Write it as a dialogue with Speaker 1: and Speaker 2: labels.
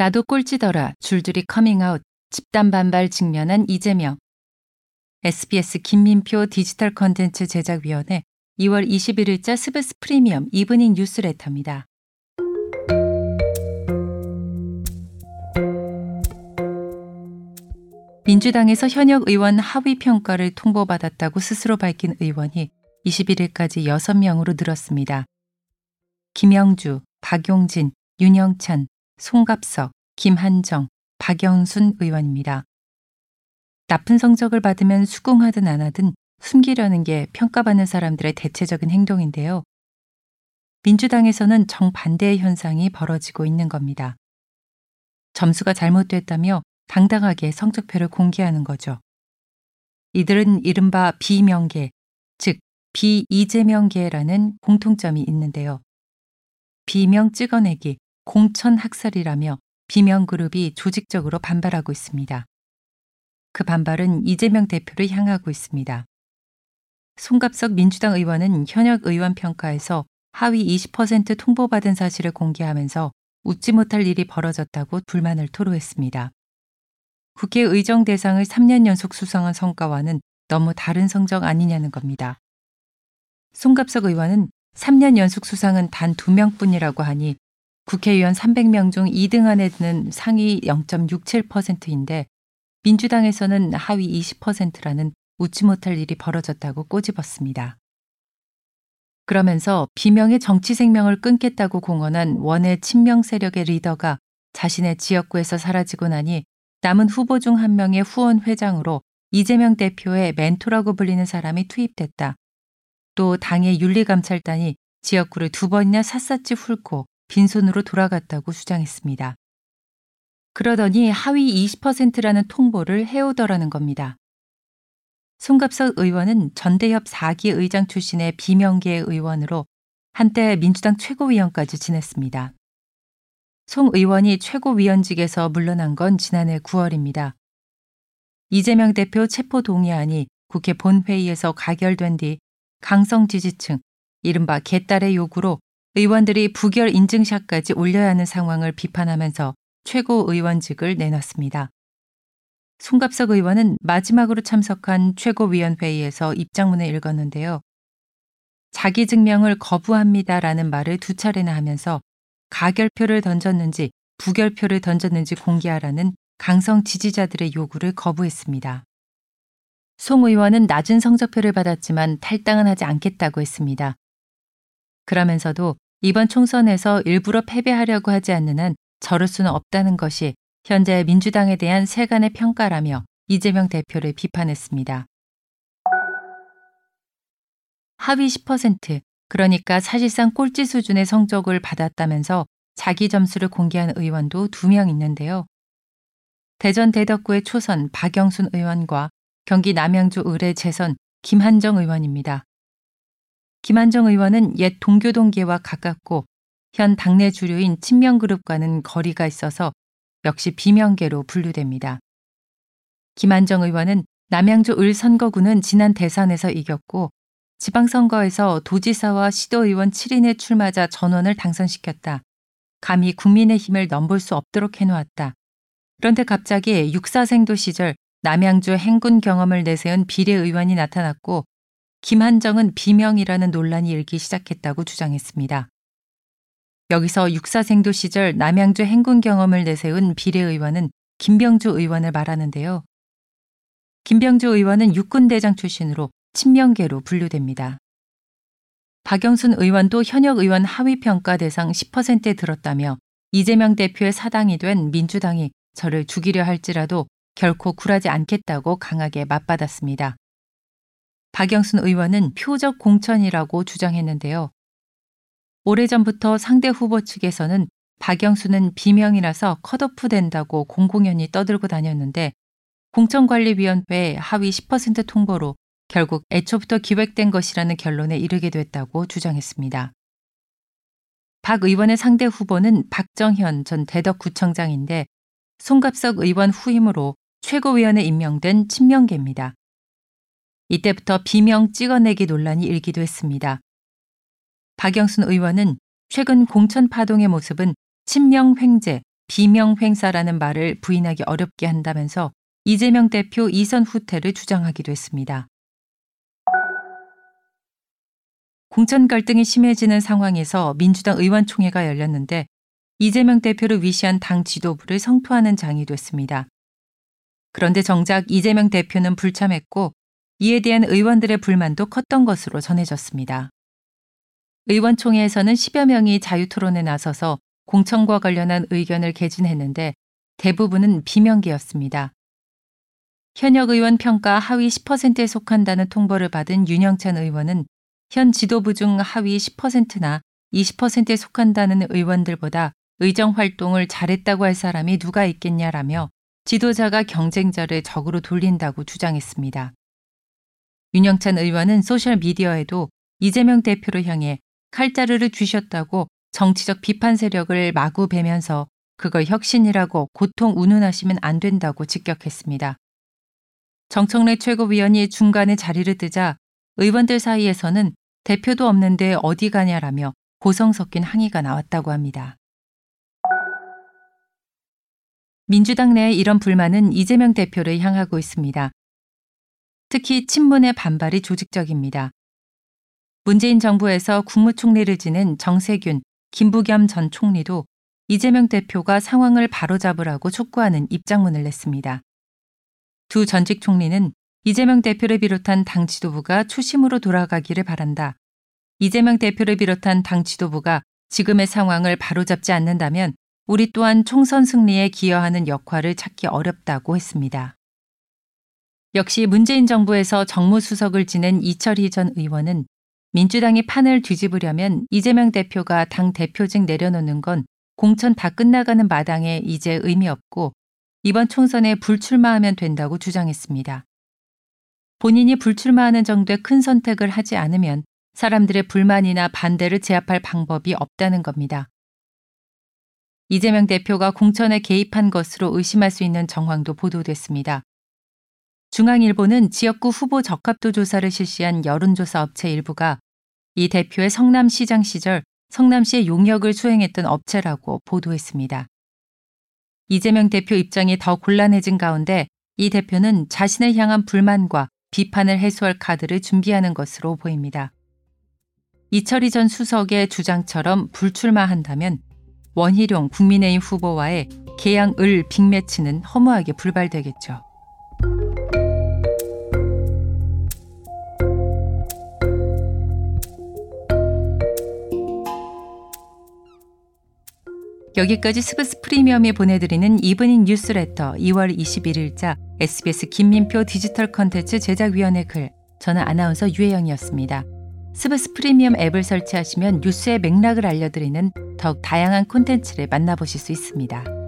Speaker 1: 나도 꼴찌더라 줄줄이 커밍아웃 집단 반발 직면한 이재명 SBS 김민표 디지털 컨텐츠 제작위원회 2월 21일자 스브스 프리미엄 이브닝 뉴스레터입니다. 민주당에서 현역 의원 하위 평가를 통보받았다고 스스로 밝힌 의원이 21일까지 6명으로 늘었습니다. 김영주, 박용진, 윤영찬, 송갑석, 김한정, 박영순 의원입니다. 나쁜 성적을 받으면 수긍하든 안 하든 숨기려는 게 평가받는 사람들의 대체적인 행동인데요. 민주당에서는 정반대의 현상이 벌어지고 있는 겁니다. 점수가 잘못됐다며 당당하게 성적표를 공개하는 거죠. 이들은 이른바 비명계, 즉 비이재명계라는 공통점이 있는데요. 비명 찍어내기, 공천 학살이라며 비명 그룹이 조직적으로 반발하고 있습니다. 그 반발은 이재명 대표를 향하고 있습니다. 송갑석 민주당 의원은 현역 의원 평가에서 하위 20% 통보받은 사실을 공개하면서 웃지 못할 일이 벌어졌다고 불만을 토로했습니다. 국회 의정 대상을 3년 연속 수상한 성과와는 너무 다른 성적 아니냐는 겁니다. 송갑석 의원은 3년 연속 수상은 단 2명뿐이라고 하니 국회의원 300명 중 2등 안에 드는 상위 0.67%인데 민주당에서는 하위 20%라는 웃지 못할 일이 벌어졌다고 꼬집었습니다. 그러면서 비명의 정치 생명을 끊겠다고 공언한 원외 친명 세력의 리더가 자신의 지역구에서 사라지고 나니 남은 후보 중 한 명의 후원 회장으로 이재명 대표의 멘토라고 불리는 사람이 투입됐다. 또 당의 윤리감찰단이 지역구를 두 번이나 샅샅이 훑고 빈손으로 돌아갔다고 주장했습니다. 그러더니 하위 20%라는 통보를 해오더라는 겁니다. 송갑석 의원은 전대협 4기 의장 출신의 비명계 의원으로 한때 민주당 최고위원까지 지냈습니다. 송 의원이 최고위원직에서 물러난 건 지난해 9월입니다. 이재명 대표 체포 동의안이 국회 본회의에서 가결된 뒤 강성 지지층, 이른바 개딸의 요구로 의원들이 부결 인증샷까지 올려야 하는 상황을 비판하면서 최고 의원직을 내놨습니다. 송갑석 의원은 마지막으로 참석한 최고위원회의에서 입장문을 읽었는데요. 자기 증명을 거부합니다라는 말을 두 차례나 하면서 가결표를 던졌는지 부결표를 던졌는지 공개하라는 강성 지지자들의 요구를 거부했습니다. 송 의원은 낮은 성적표를 받았지만 탈당은 하지 않겠다고 했습니다. 그러면서도 이번 총선에서 일부러 패배하려고 하지 않는 한 저럴 수는 없다는 것이 현재 민주당에 대한 세간의 평가라며 이재명 대표를 비판했습니다. 하위 10%, 그러니까 사실상 꼴찌 수준의 성적을 받았다면서 자기 점수를 공개한 의원도 두명 있는데요. 대전 대덕구의 초선 박영순 의원과 경기 남양주 의뢰 재선 김한정 의원입니다. 김한정 의원은 옛 동교 동계와 가깝고 현 당내 주류인 친명그룹과는 거리가 있어서 역시 비명계로 분류됩니다. 김한정 의원은 남양주 을 선거구는 지난 대선에서 이겼고 지방선거에서 도지사와 시도의원 7인의 출마자 전원을 당선시켰다. 감히 국민의 힘을 넘볼 수 없도록 해놓았다. 그런데 갑자기 육사생도 시절 남양주 행군 경험을 내세운 비례의원이 나타났고 김한정은 비명이라는 논란이 일기 시작했다고 주장했습니다. 여기서 육사생도 시절 남양주 행군 경험을 내세운 비례의원은 김병주 의원을 말하는데요. 김병주 의원은 육군대장 출신으로 친명계로 분류됩니다. 박영순 의원도 현역 의원 하위평가 대상 10%에 들었다며 이재명 대표의 사당이 된 민주당이 저를 죽이려 할지라도 결코 굴하지 않겠다고 강하게 맞받았습니다. 박영순 의원은 표적 공천이라고 주장했는데요. 오래전부터 상대 후보 측에서는 박영수는 비명이라서 컷오프 된다고 공공연히 떠들고 다녔는데 공천관리위원회 하위 10% 통보로 결국 애초부터 기획된 것이라는 결론에 이르게 됐다고 주장했습니다. 박 의원의 상대 후보는 박정현 전 대덕구청장인데 송갑석 의원 후임으로 최고위원에 임명된 친명계입니다. 이때부터 비명 찍어내기 논란이 일기도 했습니다. 박영순 의원은 최근 공천 파동의 모습은 친명 횡재, 비명 횡사라는 말을 부인하기 어렵게 한다면서 이재명 대표 이선 후퇴를 주장하기도 했습니다. 공천 갈등이 심해지는 상황에서 민주당 의원총회가 열렸는데 이재명 대표를 위시한 당 지도부를 성토하는 장이 됐습니다. 그런데 정작 이재명 대표는 불참했고 이에 대한 의원들의 불만도 컸던 것으로 전해졌습니다. 의원총회에서는 10여 명이 자유토론에 나서서 공천과 관련한 의견을 개진했는데 대부분은 비명계였습니다. 현역 의원 평가 하위 10%에 속한다는 통보를 받은 윤영찬 의원은 현 지도부 중 하위 10%나 20%에 속한다는 의원들보다 의정 활동을 잘했다고 할 사람이 누가 있겠냐라며 지도자가 경쟁자를 적으로 돌린다고 주장했습니다. 윤영찬 의원은 소셜미디어에도 이재명 대표를 향해 칼자루를 쥐셨다고 정치적 비판 세력을 마구 베면서 그걸 혁신이라고 고통 운운하시면 안 된다고 직격했습니다. 정청래 최고위원이 중간에 자리를 뜨자 의원들 사이에서는 대표도 없는데 어디 가냐라며 고성 섞인 항의가 나왔다고 합니다. 민주당 내 이런 불만은 이재명 대표를 향하고 있습니다. 특히 친문의 반발이 조직적입니다. 문재인 정부에서 국무총리를 지낸 정세균, 김부겸 전 총리도 이재명 대표가 상황을 바로잡으라고 촉구하는 입장문을 냈습니다. 두 전직 총리는 이재명 대표를 비롯한 당 지도부가 초심으로 돌아가기를 바란다. 이재명 대표를 비롯한 당 지도부가 지금의 상황을 바로잡지 않는다면 우리 또한 총선 승리에 기여하는 역할을 찾기 어렵다고 했습니다. 역시 문재인 정부에서 정무수석을 지낸 이철희 전 의원은 민주당이 판을 뒤집으려면 이재명 대표가 당 대표직 내려놓는 건 공천 다 끝나가는 마당에 이제 의미 없고 이번 총선에 불출마하면 된다고 주장했습니다. 본인이 불출마하는 정도의 큰 선택을 하지 않으면 사람들의 불만이나 반대를 제압할 방법이 없다는 겁니다. 이재명 대표가 공천에 개입한 것으로 의심할 수 있는 정황도 보도됐습니다. 중앙일보는 지역구 후보 적합도 조사를 실시한 여론조사 업체 일부가 이 대표의 성남시장 시절 성남시의 용역을 수행했던 업체라고 보도했습니다. 이재명 대표 입장이 더 곤란해진 가운데 이 대표는 자신을 향한 불만과 비판을 해소할 카드를 준비하는 것으로 보입니다. 이철희 전 수석의 주장처럼 불출마한다면 원희룡 국민의힘 후보와의 계양을 빅매치는 허무하게 불발되겠죠. 여기까지 스브스 프리미엄이 보내드리는 이브닝 뉴스레터 2월 21일자 SBS 김민표 디지털 컨텐츠 제작위원회 글 저는 아나운서 유혜영이었습니다. 스브스 프리미엄 앱을 설치하시면 뉴스의 맥락을 알려드리는 더욱 다양한 콘텐츠를 만나보실 수 있습니다.